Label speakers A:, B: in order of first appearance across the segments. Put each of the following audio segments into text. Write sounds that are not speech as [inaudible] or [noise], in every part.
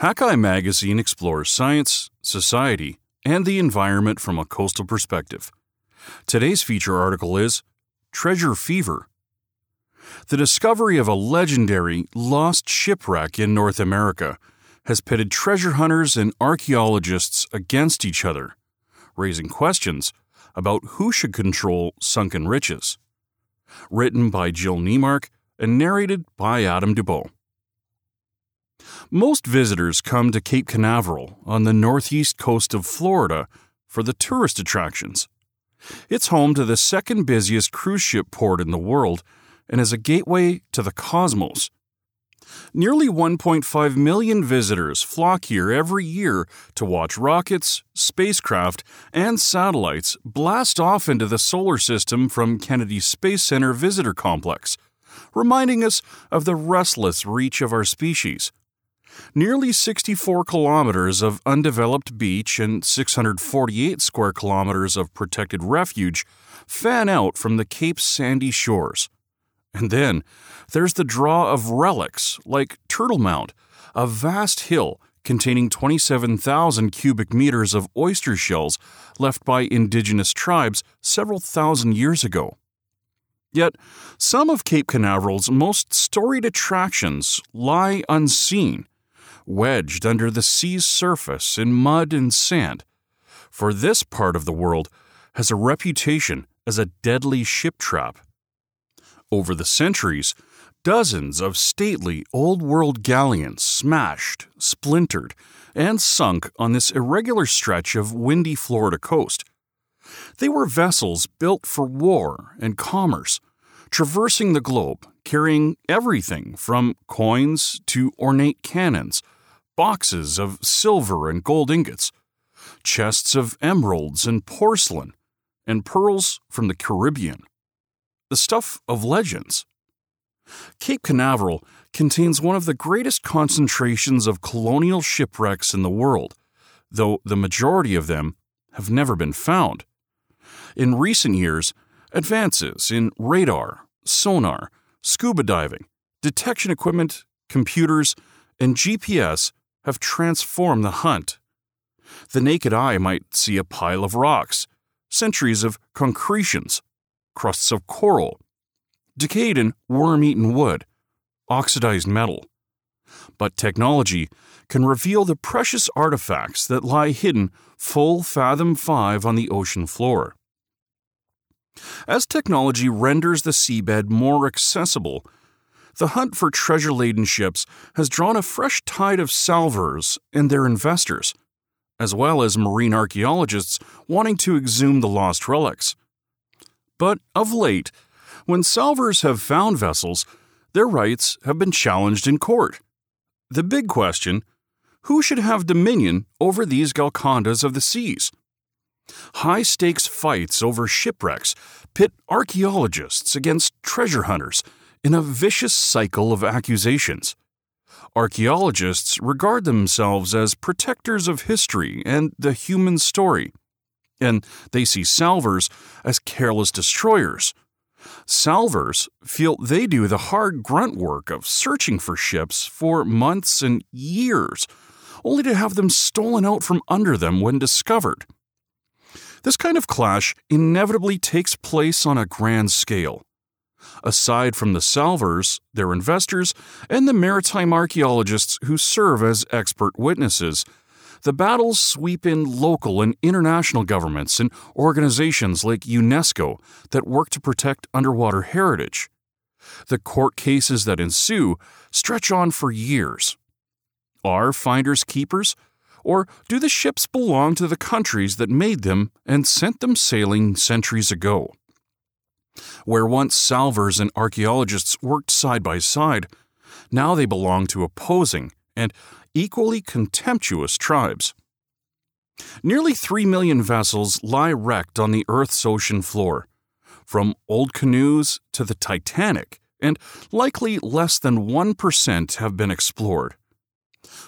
A: Hakai magazine explores science, society, and the environment from a coastal perspective. Today's feature article is Treasure Fever. The discovery of a legendary lost shipwreck in North America has pitted treasure hunters and archaeologists against each other, raising questions about who should control sunken riches. Written by Jill Neimark and narrated by Adam Dubow. Most visitors come to Cape Canaveral on the northeast coast of Florida for the tourist attractions. It's home to the second busiest cruise ship port in the world and is a gateway to the cosmos. Nearly 1.5 million visitors flock here every year to watch rockets, spacecraft, and satellites blast off into the solar system from Kennedy Space Center Visitor Complex, reminding us of the restless reach of our species. Nearly 64 kilometers of undeveloped beach and 648 square kilometers of protected refuge fan out from the Cape's sandy shores. And then there's the draw of relics like Turtle Mound, a vast hill containing 27,000 cubic meters of oyster shells left by indigenous tribes several thousand years ago. Yet, some of Cape Canaveral's most storied attractions lie unseen wedged under the sea's surface in mud and sand, for this part of the world has a reputation as a deadly ship trap. Over the centuries, dozens of stately old world galleons smashed, splintered, and sunk on this irregular stretch of windy Florida coast. They were vessels built for war and commerce, traversing the globe, carrying everything from coins to ornate cannons boxes of silver and gold ingots, chests of emeralds and porcelain, and pearls from the Caribbean. The stuff of legends. Cape Canaveral contains one of the greatest concentrations of colonial shipwrecks in the world, though the majority of them have never been found. In recent years, advances in radar, sonar, scuba diving, detection equipment, computers, and GPS have transformed the hunt. The naked eye might see a pile of rocks, centuries of concretions, crusts of coral, decayed and worm eaten wood, oxidized metal. But technology can reveal the precious artifacts that lie hidden full fathom five on the ocean floor. As technology renders the seabed more accessible, the hunt for treasure laden ships has drawn a fresh tide of salvors and their investors, as well as marine archaeologists wanting to exhume the lost relics. But of late, when salvors have found vessels, their rights have been challenged in court. The big question who should have dominion over these Golcondas of the seas? High stakes fights over shipwrecks pit archaeologists against treasure hunters in a vicious cycle of accusations. Archaeologists regard themselves as protectors of history and the human story, and they see salvors as careless destroyers. Salvors feel they do the hard grunt work of searching for ships for months and years, only to have them stolen out from under them when discovered. This kind of clash inevitably takes place on a grand scale aside from the salvors, their investors, and the maritime archaeologists who serve as expert witnesses. The battles sweep in local and international governments and organizations like UNESCO that work to protect underwater heritage. The court cases that ensue stretch on for years. Are finders keepers? Or do the ships belong to the countries that made them and sent them sailing centuries ago? Where once salvors and archaeologists worked side by side, now they belong to opposing and equally contemptuous tribes. Nearly 3 million vessels lie wrecked on the Earth's ocean floor, from old canoes to the Titanic, and likely less than 1% have been explored.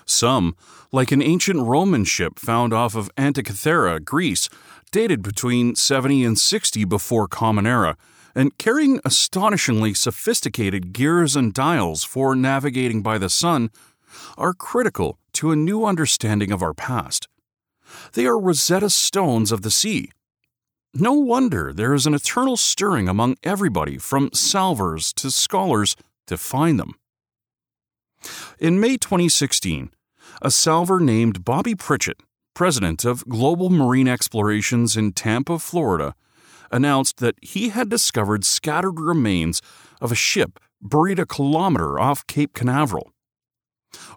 A: Some, like an ancient Roman ship found off of Antikythera, Greece, dated between 70 and 60 before Common Era, and carrying astonishingly sophisticated gears and dials for navigating by the sun, are critical to a new understanding of our past. They are Rosetta Stones of the sea. No wonder there is an eternal stirring among everybody, from salvers to scholars, to find them. In May 2016, a salver named Bobby Pritchett, president of Global Marine Explorations in Tampa, Florida, announced that he had discovered scattered remains of a ship buried a kilometer off Cape Canaveral.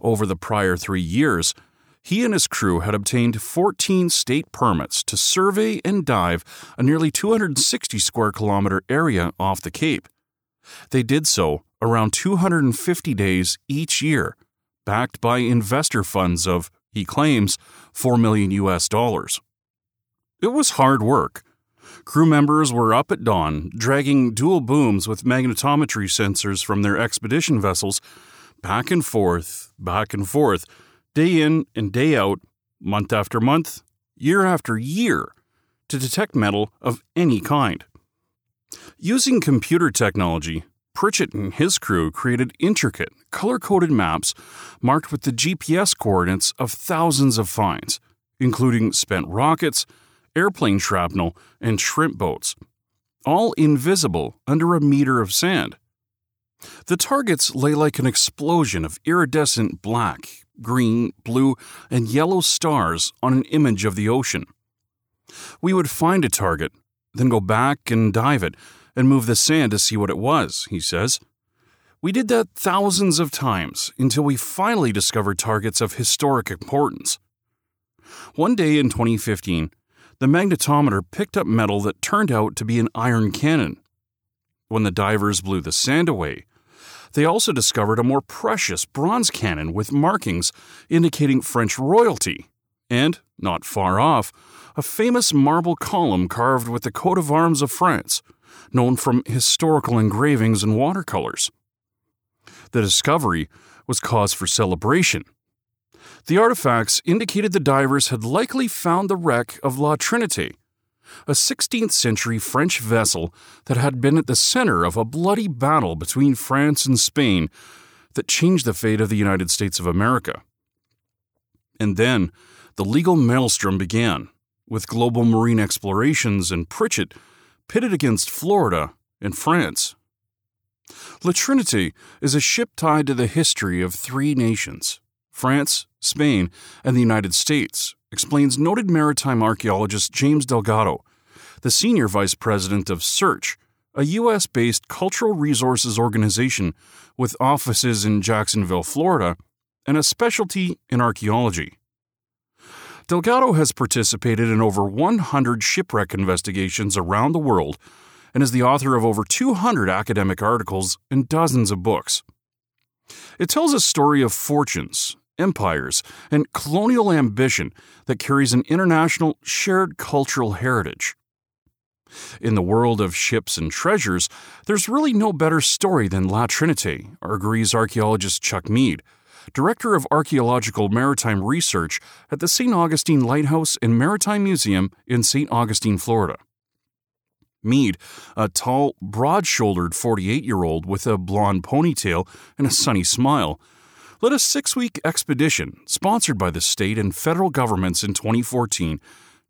A: Over the prior three years, he and his crew had obtained 14 state permits to survey and dive a nearly 260 square kilometer area off the Cape. They did so around 250 days each year, backed by investor funds of, he claims, 4 million US dollars. It was hard work. Crew members were up at dawn, dragging dual booms with magnetometry sensors from their expedition vessels back and forth, back and forth, day in and day out, month after month, year after year, to detect metal of any kind. Using computer technology, Pritchett and his crew created intricate, color coded maps marked with the GPS coordinates of thousands of finds, including spent rockets, airplane shrapnel, and shrimp boats, all invisible under a meter of sand. The targets lay like an explosion of iridescent black, green, blue, and yellow stars on an image of the ocean. We would find a target, then go back and dive it and move the sand to see what it was, he says. We did that thousands of times until we finally discovered targets of historic importance. One day in 2015, the magnetometer picked up metal that turned out to be an iron cannon. When the divers blew the sand away, they also discovered a more precious bronze cannon with markings indicating French royalty, and, not far off, a famous marble column carved with the coat of arms of France, known from historical engravings and watercolors. The discovery was cause for celebration. The artifacts indicated the divers had likely found the wreck of La Trinité, a 16th century French vessel that had been at the center of a bloody battle between France and Spain that changed the fate of the United States of America. And then the legal maelstrom began, with global marine explorations and Pritchett pitted against Florida and France. La Trinité is a ship tied to the history of three nations France, Spain, and the United States, explains noted maritime archaeologist James Delgado, the senior vice president of Search, a U.S. based cultural resources organization with offices in Jacksonville, Florida, and a specialty in archaeology. Delgado has participated in over 100 shipwreck investigations around the world and is the author of over 200 academic articles and dozens of books. It tells a story of fortunes, empires, and colonial ambition that carries an international shared cultural heritage. In the world of ships and treasures, there's really no better story than La Trinité, agrees archaeologist Chuck Meide Director of Archaeological Maritime Research at the St. Augustine Lighthouse and Maritime Museum in St. Augustine, Florida. Meide, a tall, broad shouldered 48 year old with a blonde ponytail and a sunny smile, led a six week expedition sponsored by the state and federal governments in 2014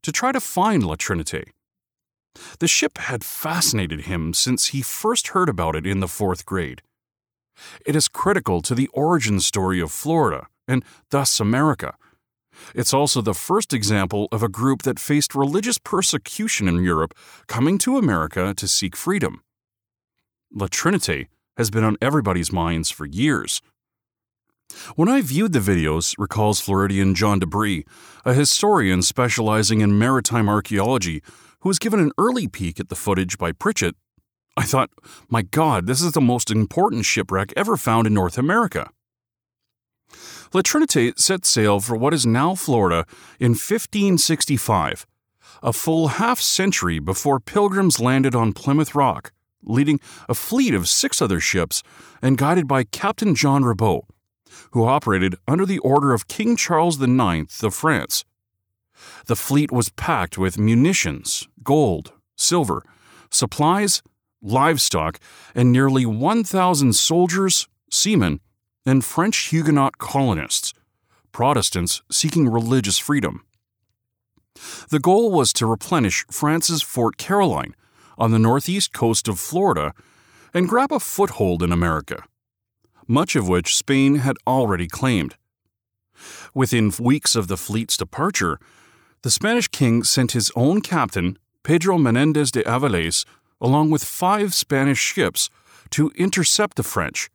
A: to try to find La Trinité. The ship had fascinated him since he first heard about it in the fourth grade. It is critical to the origin story of Florida, and thus America. It's also the first example of a group that faced religious persecution in Europe coming to America to seek freedom. La Trinité has been on everybody's minds for years. When I viewed the videos, recalls Floridian John de Bry, a historian specializing in maritime archaeology who was given an early peek at the footage by Pritchett, I thought, my God, this is the most important shipwreck ever found in North America. La Trinité set sail for what is now Florida in 1565, a full half century before pilgrims landed on Plymouth Rock, leading a fleet of six other ships and guided by Captain John Ribault, who operated under the order of King Charles IX of France. The fleet was packed with munitions, gold, silver, supplies, livestock, and nearly 1,000 soldiers, seamen, and French Huguenot colonists, Protestants seeking religious freedom. The goal was to replenish France's Fort Caroline on the northeast coast of Florida and grab a foothold in America, much of which Spain had already claimed. Within weeks of the fleet's departure, the Spanish king sent his own captain, Pedro Menendez de Avilés, along with five Spanish ships to intercept the French.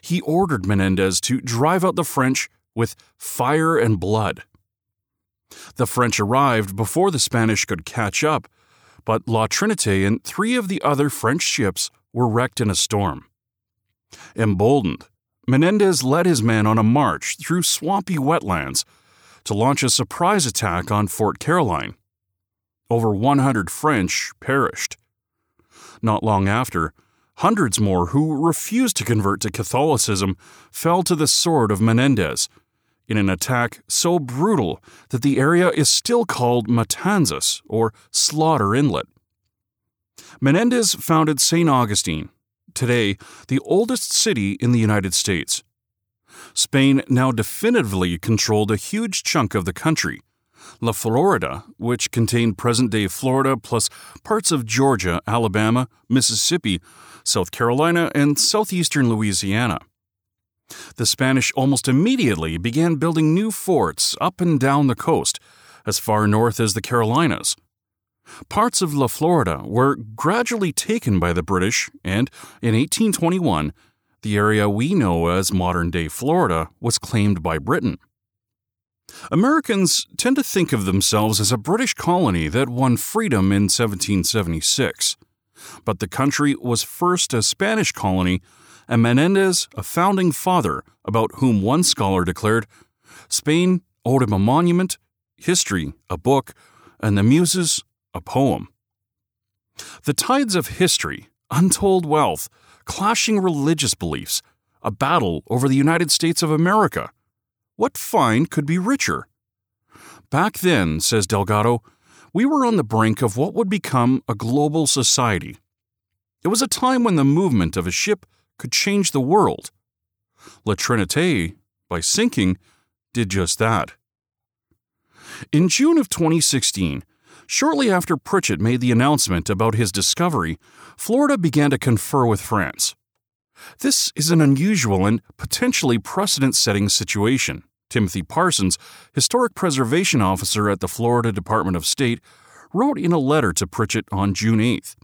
A: He ordered Menendez to drive out the French with fire and blood. The French arrived before the Spanish could catch up, but La Trinité and three of the other French ships were wrecked in a storm. Emboldened, Menendez led his men on a march through swampy wetlands to launch a surprise attack on Fort Caroline. Over 100 French perished. Not long after, hundreds more who refused to convert to Catholicism fell to the sword of Menendez in an attack so brutal that the area is still called Matanzas or Slaughter Inlet. Menendez founded St. Augustine, today the oldest city in the United States. Spain now definitively controlled a huge chunk of the country. La Florida, which contained present day Florida plus parts of Georgia, Alabama, Mississippi, South Carolina, and southeastern Louisiana. The Spanish almost immediately began building new forts up and down the coast, as far north as the Carolinas. Parts of La Florida were gradually taken by the British, and in 1821, the area we know as modern day Florida was claimed by Britain. Americans tend to think of themselves as a British colony that won freedom in 1776. But the country was first a Spanish colony, and Menendez a founding father, about whom one scholar declared Spain owed him a monument, history, a book, and the muses, a poem. The tides of history, untold wealth, clashing religious beliefs, a battle over the United States of America. What find could be richer? Back then, says Delgado, we were on the brink of what would become a global society. It was a time when the movement of a ship could change the world. La Trinité, by sinking, did just that. In June of 2016, shortly after Pritchett made the announcement about his discovery, Florida began to confer with France. This is an unusual and potentially precedent setting situation. Timothy Parsons, Historic Preservation Officer at the Florida Department of State, wrote in a letter to Pritchett on June 8th.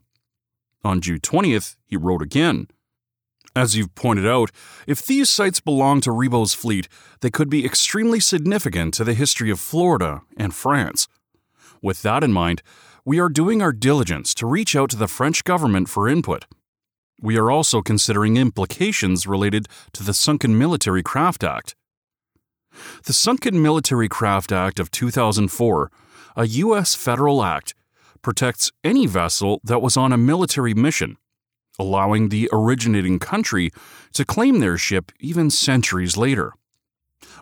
A: On June 20th, he wrote again. As you've pointed out, if these sites belong to Ribault's fleet, they could be extremely significant to the history of Florida and France. With that in mind, we are doing our diligence to reach out to the French government for input. We are also considering implications related to the Sunken Military Craft Act. The Sunken Military Craft Act of 2004, a U.S. federal act, protects any vessel that was on a military mission, allowing the originating country to claim their ship even centuries later.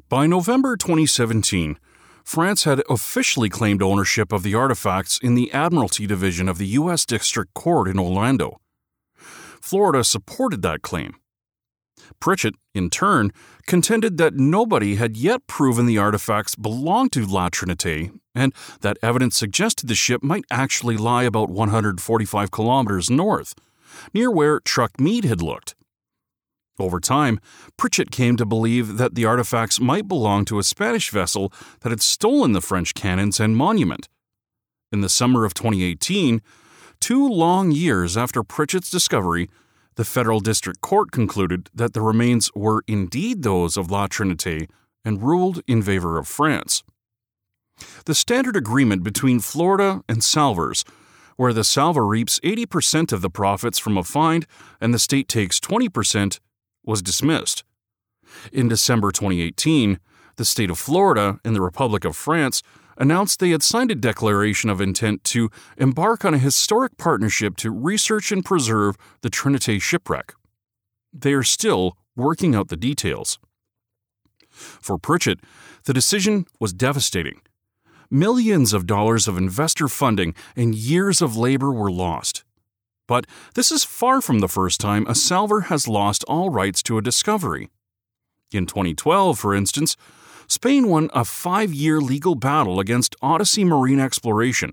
A: By November 2017, France had officially claimed ownership of the artifacts in the Admiralty Division of the U.S. District Court in Orlando. Florida supported that claim. Pritchett, in turn, contended that nobody had yet proven the artifacts belonged to La Trinité and that evidence suggested the ship might actually lie about 145 kilometers north, near where Chuck Meide had looked. Over time, Pritchett came to believe that the artifacts might belong to a Spanish vessel that had stolen the French cannons and monument. In the summer of 2018, two long years after Pritchett's discovery, the federal district court concluded that the remains were indeed those of La Trinité and ruled in favor of France. The standard agreement between Florida and Salvers, where the salver reaps 80% of the profits from a find and the state takes 20%, was dismissed. In December 2018, the state of Florida and the Republic of France announced they had signed a declaration of intent to embark on a historic partnership to research and preserve the Trinité shipwreck. They are still working out the details. For Pritchett, the decision was devastating. Millions of dollars of investor funding and years of labor were lost. But this is far from the first time a salver has lost all rights to a discovery. In 2012, for instance, Spain won a five year legal battle against Odyssey Marine Exploration,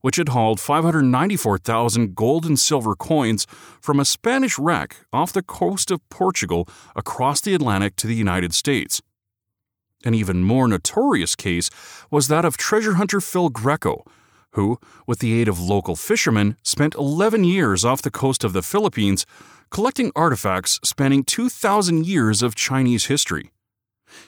A: which had hauled 594,000 gold and silver coins from a Spanish wreck off the coast of Portugal across the Atlantic to the United States. An even more notorious case was that of treasure hunter Phil Greco, who, with the aid of local fishermen, spent 11 years off the coast of the Philippines collecting artifacts spanning 2,000 years of Chinese history.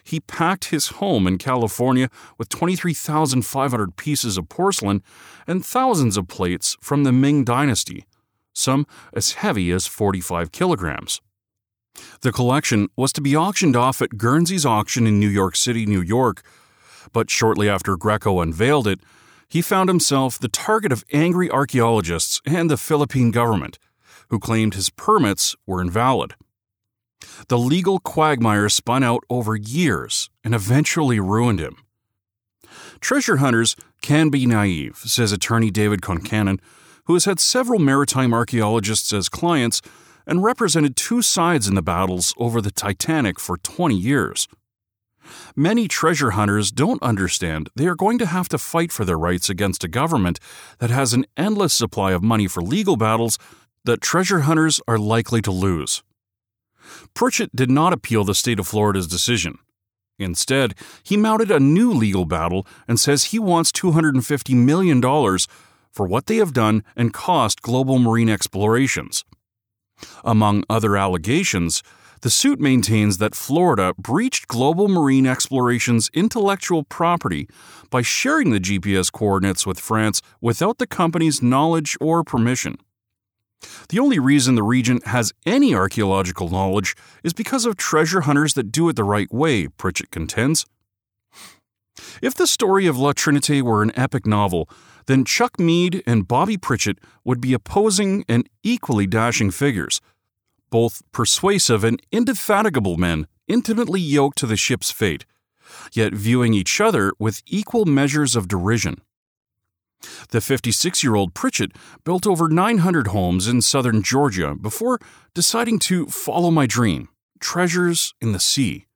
A: He packed his home in California with 23,500 pieces of porcelain and thousands of plates from the Ming Dynasty, some as heavy as 45 kilograms. The collection was to be auctioned off at Guernsey's auction in New York City, New York, but shortly after Greco unveiled it, he found himself the target of angry archaeologists and the Philippine government, who claimed his permits were invalid. The legal quagmire spun out over years and eventually ruined him. Treasure hunters can be naive, says attorney David Concannon, who has had several maritime archaeologists as clients and represented two sides in the battles over the Titanic for 20 years. Many treasure hunters don't understand they are going to have to fight for their rights against a government that has an endless supply of money for legal battles that treasure hunters are likely to lose. Pritchett did not appeal the state of Florida's decision. Instead, he mounted a new legal battle and says he wants $250 million for what they have done and cost global marine explorations. Among other allegations, the suit maintains that Florida breached Global Marine Exploration's intellectual property by sharing the GPS coordinates with France without the company's knowledge or permission. The only reason the region has any archaeological knowledge is because of treasure hunters that do it the right way, Pritchett contends. If the story of La Trinité were an epic novel, then Chuck Meide and Bobby Pritchett would be opposing and equally dashing figures, both persuasive and indefatigable men intimately yoked to the ship's fate, yet viewing each other with equal measures of derision. The 56 year old Pritchett built over 900 homes in southern Georgia before deciding to follow my dream treasures in the sea.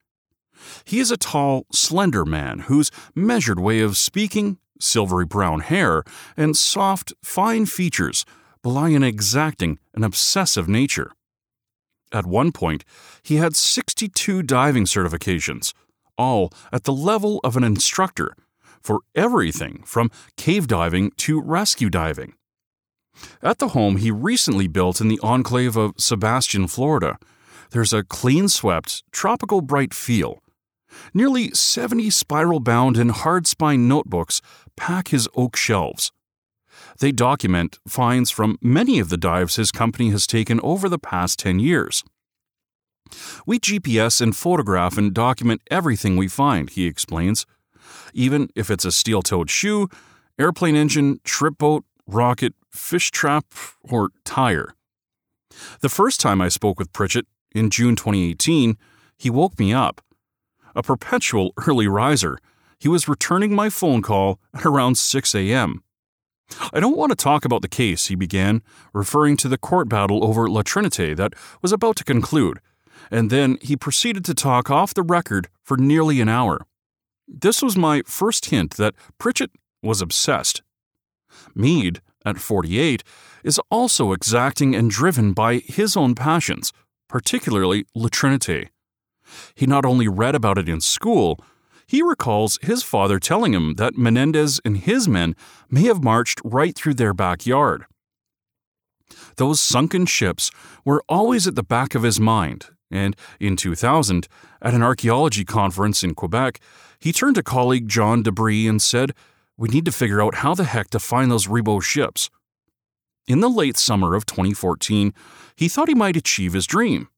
A: He is a tall, slender man whose measured way of speaking, silvery brown hair, and soft, fine features belie an exacting and obsessive nature. At one point, he had 62 diving certifications, all at the level of an instructor for everything from cave diving to rescue diving. At the home he recently built in the enclave of Sebastian, Florida, there's a clean swept, tropical bright feel. Nearly 70 spiral bound and hard spine notebooks pack his oak shelves. They document finds from many of the dives his company has taken over the past 10 years. We GPS and photograph and document everything we find, he explains even if it's a steel toed shoe, airplane engine, trip boat, rocket, fish trap, or tire. The first time I spoke with Pritchett, in June 2018, he woke me up. A perpetual [laughs] early riser, he was returning my phone call at around 6 a.m. I don't want to talk about the case, he began, referring to the court battle over La Trinité that was about to conclude, and then he proceeded to talk off the record for nearly an hour. This was my first hint that Pritchett was obsessed. Meide, at 48, is also exacting and driven by his own passions, particularly La Trinité. He not only read about it in school, he recalls his father telling him that Menendez and his men may have marched right through their backyard. Those sunken ships were always at the back of his mind, and in 2000, at an archaeology conference in Quebec, he turned to colleague John de Bry and said, We need to figure out how the heck to find those Ribault ships. In the late summer of 2014, he thought he might achieve his dream.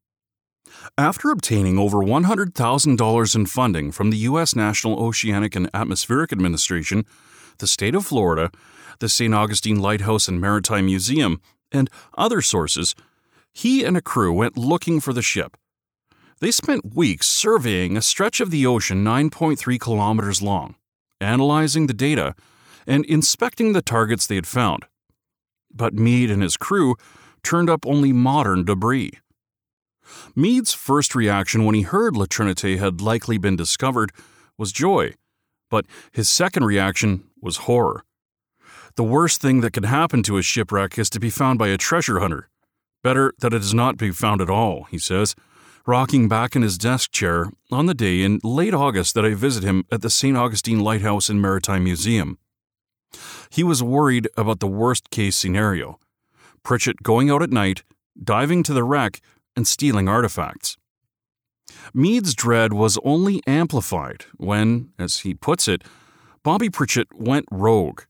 A: After obtaining over $100,000 in funding from the U.S. National Oceanic and Atmospheric Administration, the state of Florida, the St. Augustine Lighthouse and Maritime Museum, and other sources, he and a crew went looking for the ship. They spent weeks surveying a stretch of the ocean 9.3 kilometers long, analyzing the data, and inspecting the targets they had found. But Meide and his crew turned up only modern debris. Meide's first reaction when he heard La Trinité had likely been discovered was joy, but his second reaction was horror. The worst thing that could happen to a shipwreck is to be found by a treasure hunter. Better that it does not be found at all, he says, rocking back in his desk chair on the day in late August that I visit him at the St. Augustine Lighthouse and Maritime Museum. He was worried about the worst case scenario Pritchett going out at night, diving to the wreck, and stealing artifacts. Meide's dread was only amplified when, as he puts it, Bobby Pritchett went rogue.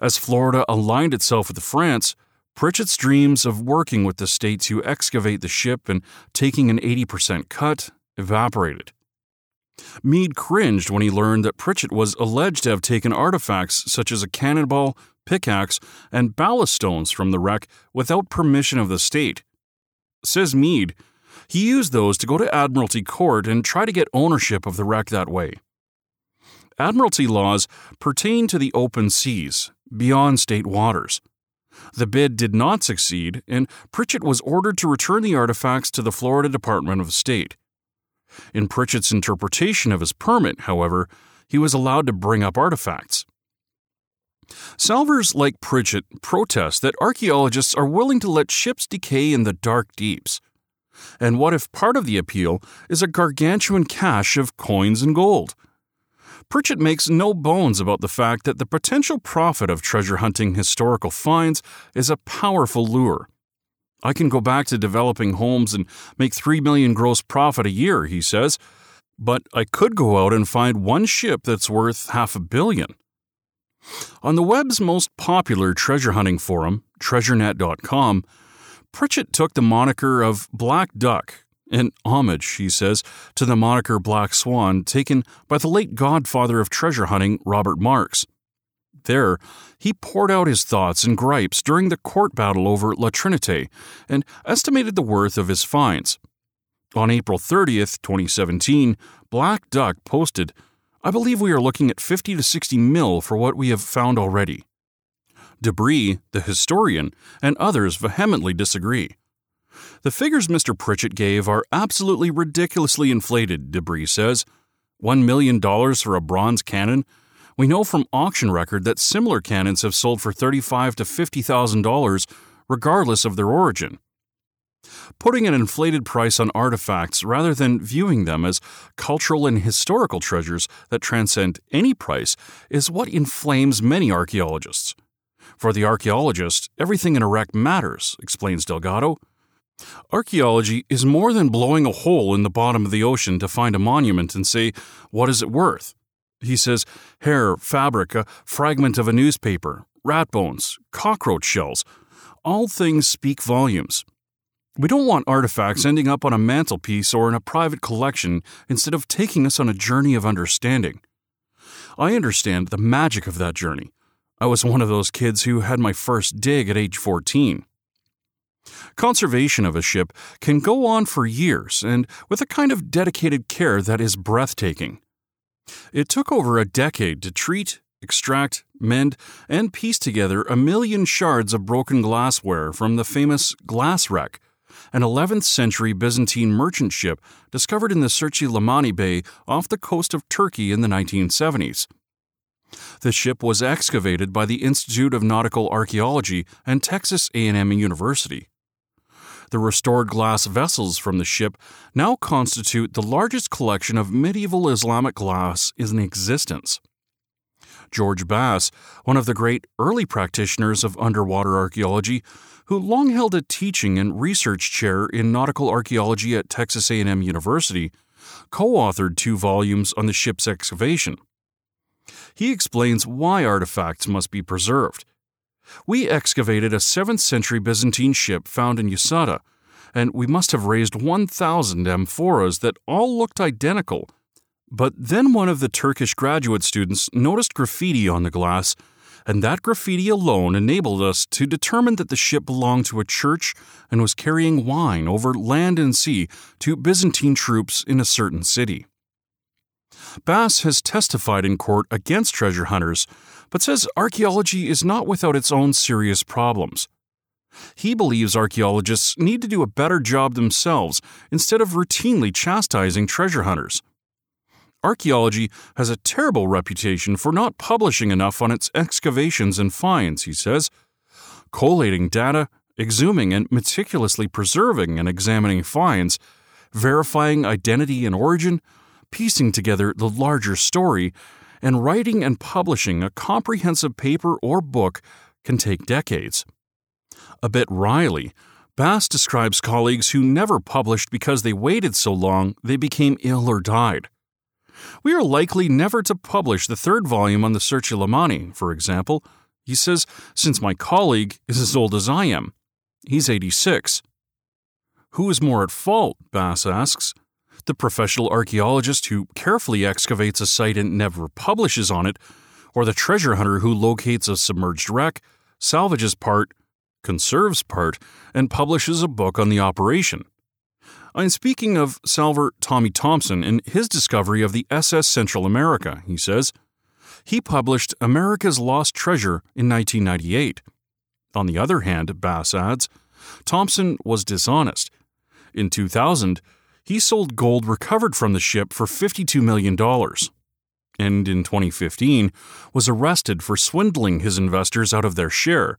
A: As Florida aligned itself with France, Pritchett's dreams of working with the state to excavate the ship and taking an 80% cut evaporated. Meide cringed when he learned that Pritchett was alleged to have taken artifacts such as a cannonball, pickaxe, and ballast stones from the wreck without permission of the state. Says Meide, he used those to go to Admiralty Court and try to get ownership of the wreck that way. Admiralty laws pertain to the open seas, beyond state waters. The bid did not succeed, and Pritchett was ordered to return the artifacts to the Florida Department of State. In Pritchett's interpretation of his permit, however, he was allowed to bring up artifacts. Salvers like Pritchett protest that archaeologists are willing to let ships decay in the dark deeps. And what if part of the appeal is a gargantuan cache of coins and gold? Pritchett makes no bones about the fact that the potential profit of treasure hunting historical finds is a powerful lure. I can go back to developing homes and make 3 million gross profit a year, he says, but I could go out and find one ship that's worth half a billion. On the web's most popular treasure hunting forum, treasurenet.com, Pritchett took the moniker of Black Duck in homage, he says, to the moniker Black Swan taken by the late godfather of treasure hunting, Robert Marx. There, he poured out his thoughts and gripes during the court battle over La Trinité and estimated the worth of his finds. On April 30th, 2017, Black Duck posted, I believe we are looking at 50 to 60 mil for what we have found already. de Bry, the historian, and others vehemently disagree. The figures Mr. Pritchett gave are absolutely ridiculously inflated, de Bry says. $1 million for a bronze cannon? We know from auction record that similar cannons have sold for 35 to $50,000 regardless of their origin. Putting an inflated price on artifacts rather than viewing them as cultural and historical treasures that transcend any price is what inflames many archaeologists. For the archaeologist, everything in wreck matters, explains Delgado. Archaeology is more than blowing a hole in the bottom of the ocean to find a monument and say, What is it worth? He says, hair, fabric, a fragment of a newspaper, rat bones, cockroach shells. All things speak volumes. We don't want artifacts ending up on a mantelpiece or in a private collection instead of taking us on a journey of understanding. I understand the magic of that journey. I was one of those kids who had my first dig at age 14. Conservation of a ship can go on for years and with a kind of dedicated care that is breathtaking. It took over a decade to treat, extract, mend, and piece together a million shards of broken glassware from the famous glass wreck, an 11th century Byzantine merchant ship discovered in the Serçe Limanı Bay off the coast of Turkey in the 1970s. The ship was excavated by the Institute of Nautical Archaeology and Texas A&M University. The restored glass vessels from the ship now constitute the largest collection of medieval Islamic glass in existence. George Bass, one of the great early practitioners of underwater archaeology, who long held a teaching and research chair in nautical archaeology at Texas A&M University, co-authored two volumes on the ship's excavation. He explains why artifacts must be preserved we excavated a 7th century Byzantine ship found in Yassıada, and we must have raised 1,000 amphoras that all looked identical. But then one of the Turkish graduate students noticed graffiti on the glass, and that graffiti alone enabled us to determine that the ship belonged to a church and was carrying wine over land and sea to Byzantine troops in a certain city. Bass has testified in court against treasure hunters but says archaeology is not without its own serious problems. He believes archaeologists need to do a better job themselves instead of routinely chastising treasure hunters. Archaeology has a terrible reputation for not publishing enough on its excavations and finds, he says. Collating data, exhuming and meticulously preserving and examining finds, verifying identity and origin, piecing together the larger story, and writing and publishing a comprehensive paper or book can take decades. A bit wryly, Bass describes colleagues who never published because they waited so long they became ill or died. We are likely never to publish the third volume on the Serçe Limanı, for example. He says, since my colleague is as old as I am. He's 86. Who is more at fault? Bass asks. The professional archaeologist who carefully excavates a site and never publishes on it, or the treasure hunter who locates a submerged wreck, salvages part, conserves part, and publishes a book on the operation. I'm speaking of salver Tommy Thompson and his discovery of the SS Central America, he says. He published America's Lost Treasure in 1998. On the other hand, Bass adds, Thompson was dishonest. In 2000, he sold gold recovered from the ship for $52 million. And in 2015, was arrested for swindling his investors out of their share,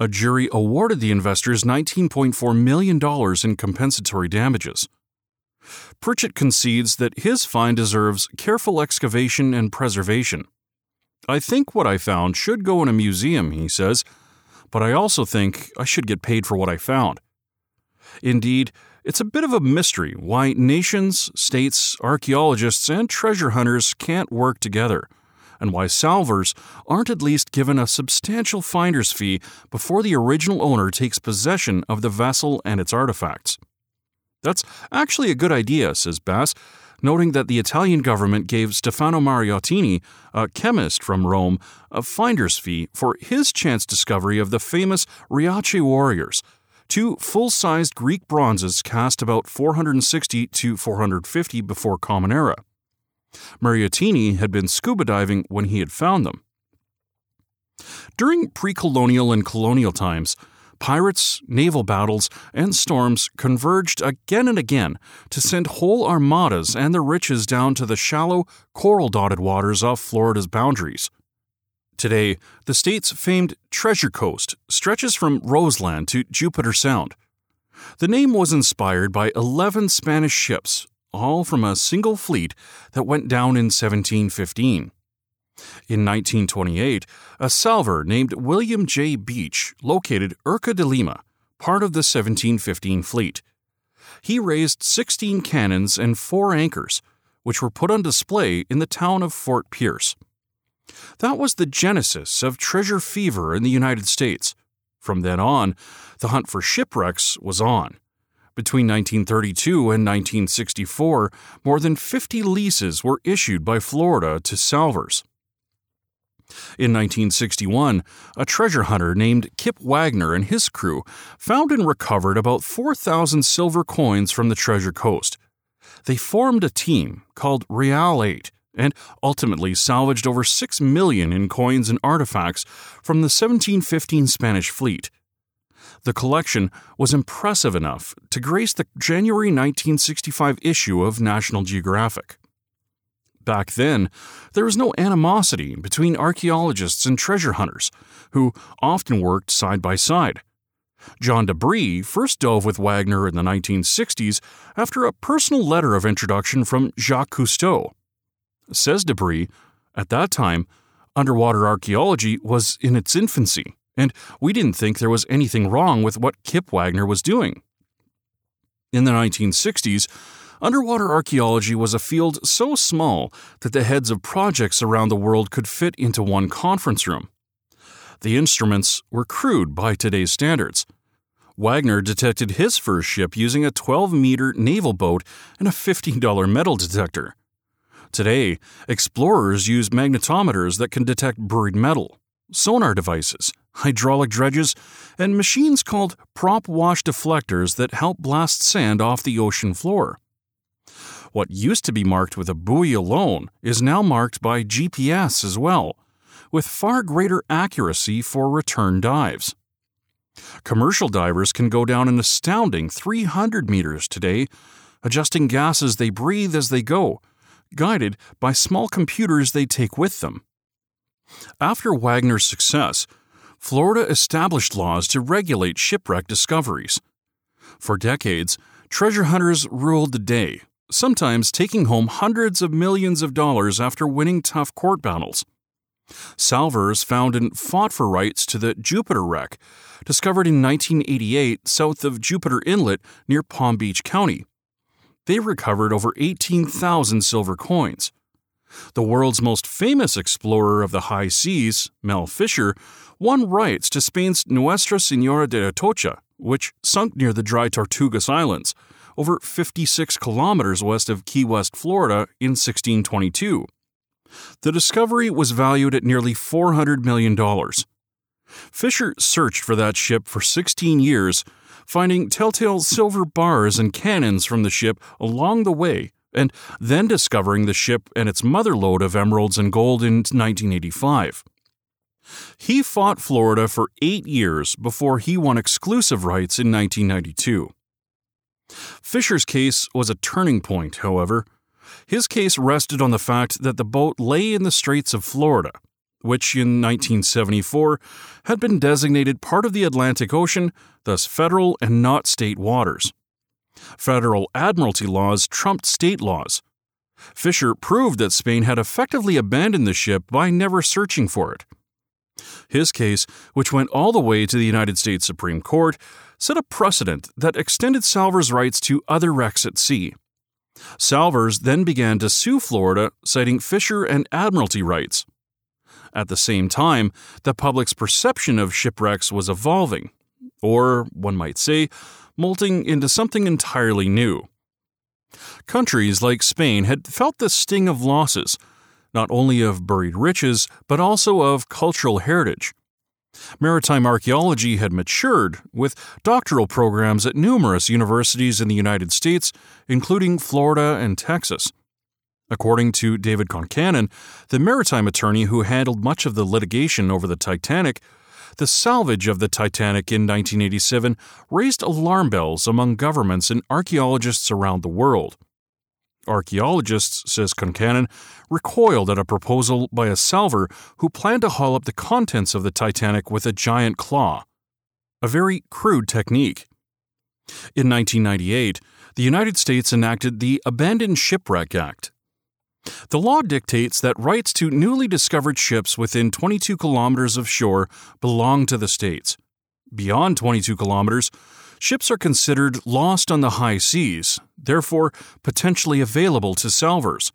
A: a jury awarded the investors $19.4 million in compensatory damages. Pritchett concedes that his find deserves careful excavation and preservation. I think what I found should go in a museum, he says, but I also think I should get paid for what I found. Indeed, it's a bit of a mystery why nations, states, archaeologists, and treasure hunters can't work together and why salvers aren't at least given a substantial finder's fee before the original owner takes possession of the vessel and its artifacts. That's actually a good idea, says Bass, noting that the Italian government gave Stefano Mariottini, a chemist from Rome, a finder's fee for his chance discovery of the famous Riace warriors, two full sized Greek bronzes cast about 460 to 450 before Common Era. Mariottini had been scuba diving when he had found them. During pre colonial and colonial times, pirates, naval battles, and storms converged again and again to send whole armadas and their riches down to the shallow, coral dotted waters off Florida's boundaries. Today, the state's famed Treasure Coast stretches from Roseland to Jupiter Sound. The name was inspired by 11 Spanish ships all from a single fleet that went down in 1715. In 1928, a salver named William J. Beach located Urca de Lima, part of the 1715 fleet. He raised 16 cannons and four anchors, which were put on display in the town of Fort Pierce. That was the genesis of treasure fever in the United States. From then on, the hunt for shipwrecks was on. Between 1932 and 1964, more than 50 leases were issued by Florida to salvers. In 1961, a treasure hunter named Kip Wagner and his crew found and recovered about 4,000 silver coins from the Treasure Coast. They formed a team called Real 8 and ultimately salvaged over 6 million in coins and artifacts from the 1715 Spanish fleet the collection was impressive enough to grace the January 1965 issue of National Geographic. Back then, there was no animosity between archaeologists and treasure hunters, who often worked side by side. John de Bry first dove with Wagner in the 1960s after a personal letter of introduction from Jacques Cousteau. Says de Bry, at that time, underwater archaeology was in its infancy and we didn't think there was anything wrong with what Kip Wagner was doing. In the 1960s, underwater archaeology was a field so small that the heads of projects around the world could fit into one conference room. The instruments were crude by today's standards. Wagner detected his first ship using a 12 meter naval boat and a $15 metal detector. Today, explorers use magnetometers that can detect buried metal, sonar devices, hydraulic dredges, and machines called prop wash deflectors that help blast sand off the ocean floor. What used to be marked with a buoy alone is now marked by GPS as well, with far greater accuracy for return dives. Commercial divers can go down an astounding 300 meters today, adjusting gases they breathe as they go, guided by small computers they take with them. After Wagner's success, Florida established laws to regulate shipwreck discoveries. For decades, treasure hunters ruled the day, sometimes taking home hundreds of millions of dollars after winning tough court battles. Salvors found and fought for rights to the Jupiter wreck, discovered in 1988 south of Jupiter Inlet near Palm Beach County. They recovered over 18,000 silver coins. The world's most famous explorer of the high seas, Mel Fisher, won rights to Spain's Nuestra Senora de Atocha, which sunk near the dry Tortugas Islands, over 56 kilometers west of Key West, Florida, in 1622. The discovery was valued at nearly $400 million. Fisher searched for that ship for 16 years, finding telltale silver bars and cannons from the ship along the way, and then discovering the ship and its mother lode of emeralds and gold in 1985. He fought Florida for eight years before he won exclusive rights in 1992. Fisher's case was a turning point, however. His case rested on the fact that the boat lay in the Straits of Florida, which in 1974 had been designated part of the Atlantic Ocean, thus federal and not state waters. Federal admiralty laws trumped state laws. Fisher proved that Spain had effectively abandoned the ship by never searching for it. His case, which went all the way to the United States Supreme Court, set a precedent that extended Salvors' rights to other wrecks at sea. Salvors then began to sue Florida, citing Fisher and admiralty rights. At the same time, the public's perception of shipwrecks was evolving, or, one might say, molting into something entirely new. Countries like Spain had felt the sting of losses, not only of buried riches, but also of cultural heritage. Maritime archaeology had matured, with doctoral programs at numerous universities in the United States, including Florida and Texas. According to David Concannon, the maritime attorney who handled much of the litigation over the Titanic, the salvage of the Titanic in 1987 raised alarm bells among governments and archaeologists around the world. Archaeologists, says Concannon, recoiled at a proposal by a salvor who planned to haul up the contents of the Titanic with a giant claw. A very crude technique. In 1998, the United States enacted the Abandoned Shipwreck Act. The law dictates that rights to newly discovered ships within 22 kilometers of shore belong to the states. Beyond 22 kilometers, ships are considered lost on the high seas, therefore potentially available to salvors.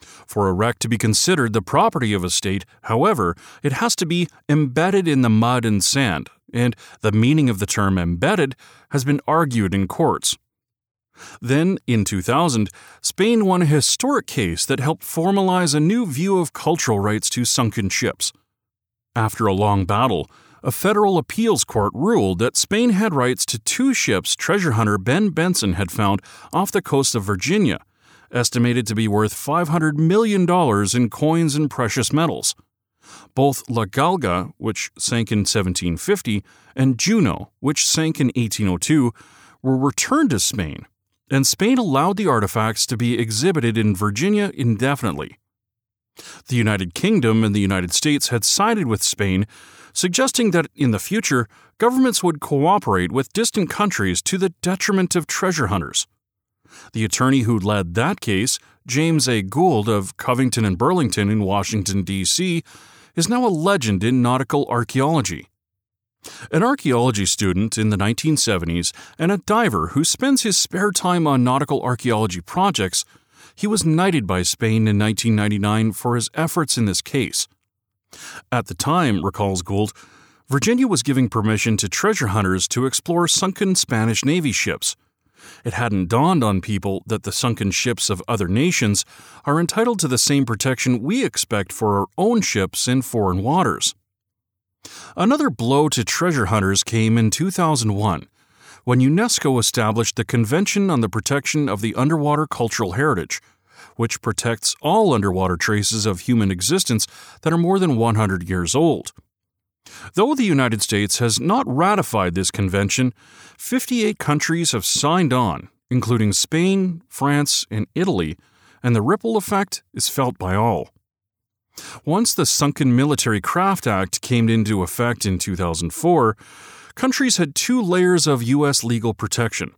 A: For a wreck to be considered the property of a state, however, it has to be embedded in the mud and sand, and the meaning of the term embedded has been argued in courts. Then, in 2000, Spain won a historic case that helped formalize a new view of cultural rights to sunken ships. After a long battle, a federal appeals court ruled that Spain had rights to two ships treasure hunter Ben Benson had found off the coast of Virginia, estimated to be worth $500 million in coins and precious metals. Both La Galga, which sank in 1750, and Juno, which sank in 1802, were returned to Spain, and Spain allowed the artifacts to be exhibited in Virginia indefinitely. The United Kingdom and the United States had sided with Spain suggesting that in the future, governments would cooperate with distant countries to the detriment of treasure hunters. The attorney who led that case, James A. Goold of Covington and Burling in Washington, D.C., is now a legend in nautical archaeology. An archaeology student in the 1970s and a diver who spends his spare time on nautical archaeology projects, he was knighted by Spain in 1999 for his efforts in this case. At the time, recalls Goold, Virginia was giving permission to treasure hunters to explore sunken Spanish Navy ships. It hadn't dawned on people that the sunken ships of other nations are entitled to the same protection we expect for our own ships in foreign waters. Another blow to treasure hunters came in 2001 when UNESCO established the Convention on the Protection of the Underwater Cultural Heritage, which protects all underwater traces of human existence that are more than 100 years old. Though the United States has not ratified this convention, 58 countries have signed on, including Spain, France, and Italy, and the ripple effect is felt by all. Once the Sunken Military Craft Act came into effect in 2004, countries had two layers of U.S. legal protection.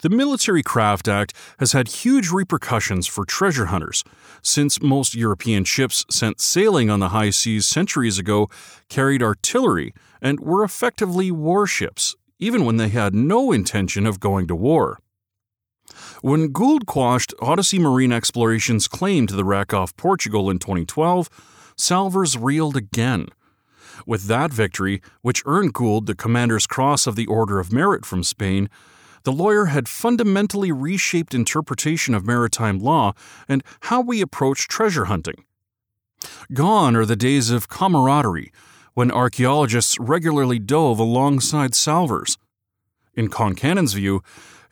A: The Military Craft Act has had huge repercussions for treasure hunters, since most European ships sent sailing on the high seas centuries ago carried artillery and were effectively warships, even when they had no intention of going to war. When Goold quashed Odyssey Marine Exploration's claim to the wreck off Portugal in 2012, salvors reeled again. With that victory, which earned Goold the Commander's Cross of the Order of Merit from Spain, the lawyer had fundamentally reshaped interpretation of maritime law and how we approach treasure hunting. Gone are the days of camaraderie, when archaeologists regularly dove alongside salvors. In Concannon's view,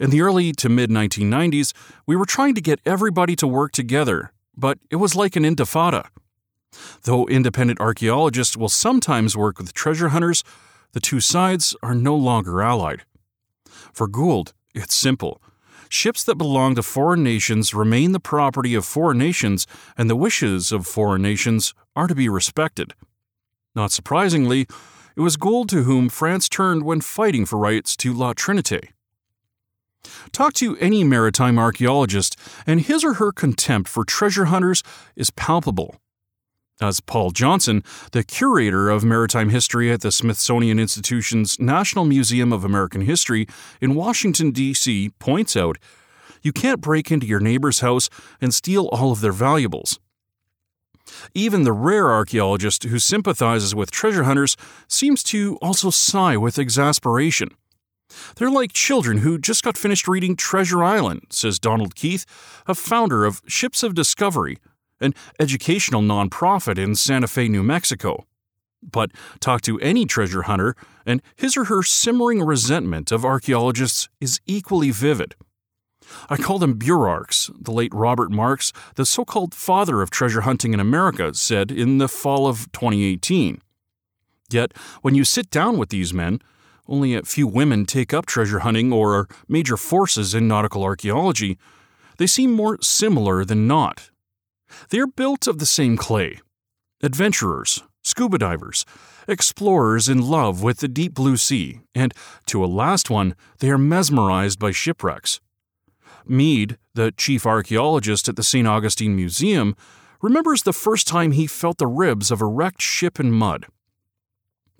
A: in the early to mid 1990s, we were trying to get everybody to work together, but it was like an intifada. Though independent archaeologists will sometimes work with treasure hunters, the two sides are no longer allied. For Goold, it's simple. Ships that belong to foreign nations remain the property of foreign nations, and the wishes of foreign nations are to be respected. Not surprisingly, it was Goold to whom France turned when fighting for rights to La Trinité. Talk to any maritime archaeologist, and his or her contempt for treasure hunters is palpable. As Paul Johnston, the curator of maritime history at the Smithsonian Institution's National Museum of American History in Washington, D.C., points out, you can't break into your neighbor's house and steal all of their valuables. Even the rare archaeologist who sympathizes with treasure hunters seems to also sigh with exasperation. They're like children who just got finished reading Treasure Island, says Donald Keith, a founder of Ships of Discovery, an educational nonprofit in Santa Fe, New Mexico. But talk to any treasure hunter, and his or her simmering resentment of archaeologists is equally vivid. I call them burearchs, the late Robert Marx, the so called father of treasure hunting in America, said in the fall of 2018. Yet, when you sit down with these men, only a few women take up treasure hunting or are major forces in nautical archaeology. They seem more similar than not. They are built of the same clay adventurers, scuba divers, explorers in love with the deep blue sea, and to a last one, they are mesmerized by shipwrecks. Meide, the chief archaeologist at the St. Augustine Museum, remembers the first time he felt the ribs of a wrecked ship in mud.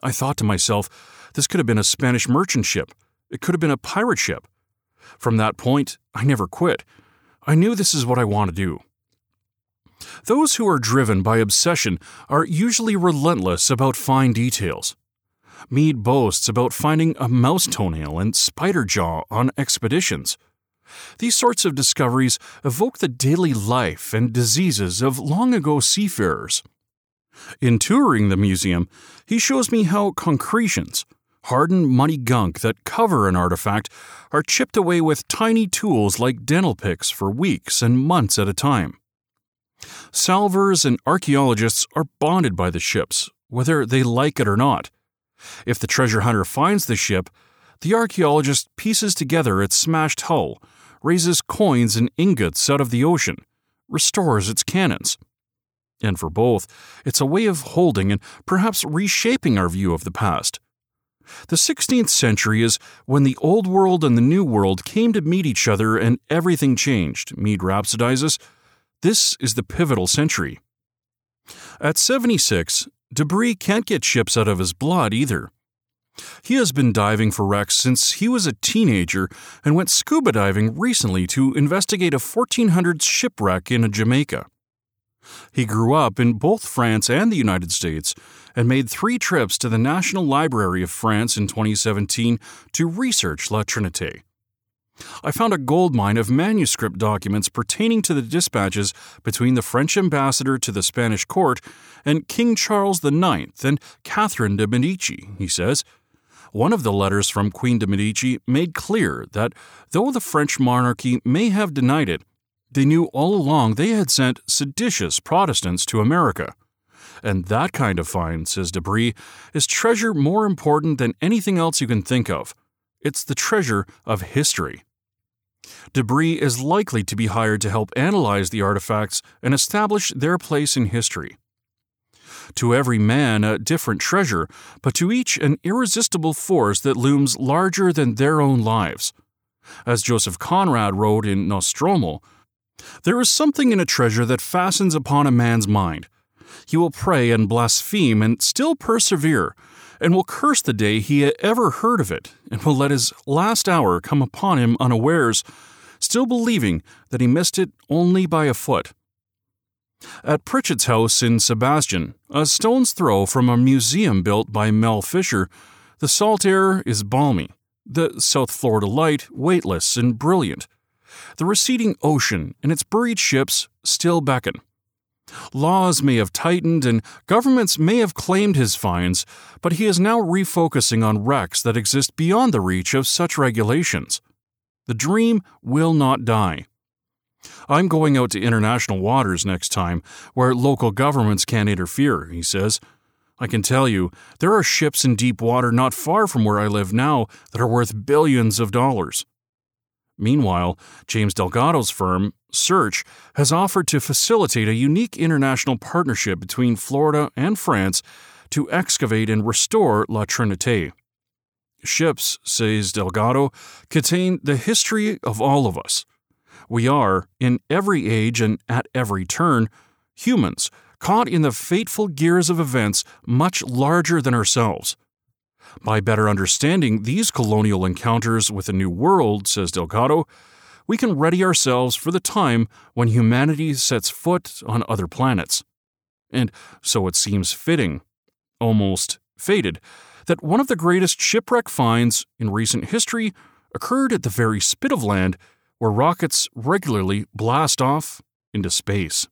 A: I thought to myself, this could have been a Spanish merchant ship. It could have been a pirate ship. From that point, I never quit. I knew this is what I want to do. Those who are driven by obsession are usually relentless about fine details. Meide boasts about finding a mouse toenail and spider jaw on expeditions. These sorts of discoveries evoke the daily life and diseases of long ago seafarers. In touring the museum, he shows me how concretions, hardened muddy gunk that cover an artifact, are chipped away with tiny tools like dental picks for weeks and months at a time. Salvors and archaeologists are bonded by the ships, whether they like it or not. If the treasure hunter finds the ship, the archaeologist pieces together its smashed hull, raises coins and ingots out of the ocean, restores its cannons. And for both, it's a way of holding and perhaps reshaping our view of the past. The 16th century is when the Old World and the New World came to meet each other and everything changed, Meide rhapsodizes. This is the pivotal century. At 76, de Bry can't get ships out of his blood either. He has been diving for wrecks since he was a teenager and went scuba diving recently to investigate a 1400s shipwreck in Jamaica. He grew up in both France and the United States and made three trips to the National Library of France in 2017 to research La Trinité. I found a goldmine of manuscript documents pertaining to the dispatches between the French ambassador to the Spanish court and King Charles IX and Catherine de' Medici, he says. One of the letters from Queen de' Medici made clear that though the French monarchy may have denied it, they knew all along they had sent seditious Protestants to America. And that kind of find, says de Bry, is treasure more important than anything else you can think of. It's the treasure of history. de Bry is likely to be hired to help analyze the artifacts and establish their place in history. To every man, a different treasure, but to each an irresistible force that looms larger than their own lives. As Joseph Conrad wrote in Nostromo, there is something in a treasure that fastens upon a man's mind. He will pray and blaspheme and still persevere, and will curse the day he ever heard of it, and will let his last hour come upon him unawares, still believing that he missed it only by a foot. At Pritchett's house in Sebastian, a stone's throw from a museum built by Mel Fisher, the salt air is balmy, the South Florida light weightless and brilliant. The receding ocean and its buried ships still beckon. Laws may have tightened and governments may have claimed his finds, but he is now refocusing on wrecks that exist beyond the reach of such regulations. The dream will not die. I'm going out to international waters next time, where local governments can't interfere, he says. I can tell you, there are ships in deep water not far from where I live now that are worth billions of dollars. Meanwhile, James Delgado's firm, Search, has offered to facilitate a unique international partnership between Florida and France to excavate and restore La Trinité. Ships, says Delgado, contain the history of all of us. We are, in every age and at every turn, humans caught in the fateful gears of events much larger than ourselves. By better understanding these colonial encounters with a new world, says Delgado, we can ready ourselves for the time when humanity sets foot on other planets. And so it seems fitting, almost fated, that one of the greatest shipwreck finds in recent history occurred at the very spit of land where rockets regularly blast off into space.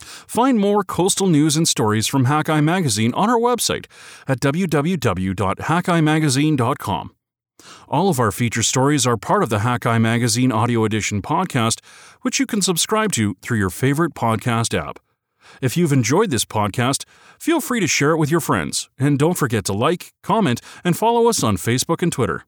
A: Find more coastal news and stories from Hakai Magazine on our website at www.hakaimagazine.com. All of our feature stories are part of the Hakai Magazine Audio Edition podcast, which you can subscribe to through your favorite podcast app. If you've enjoyed this podcast, feel free to share it with your friends, and don't forget to like, comment, and follow us on Facebook and Twitter.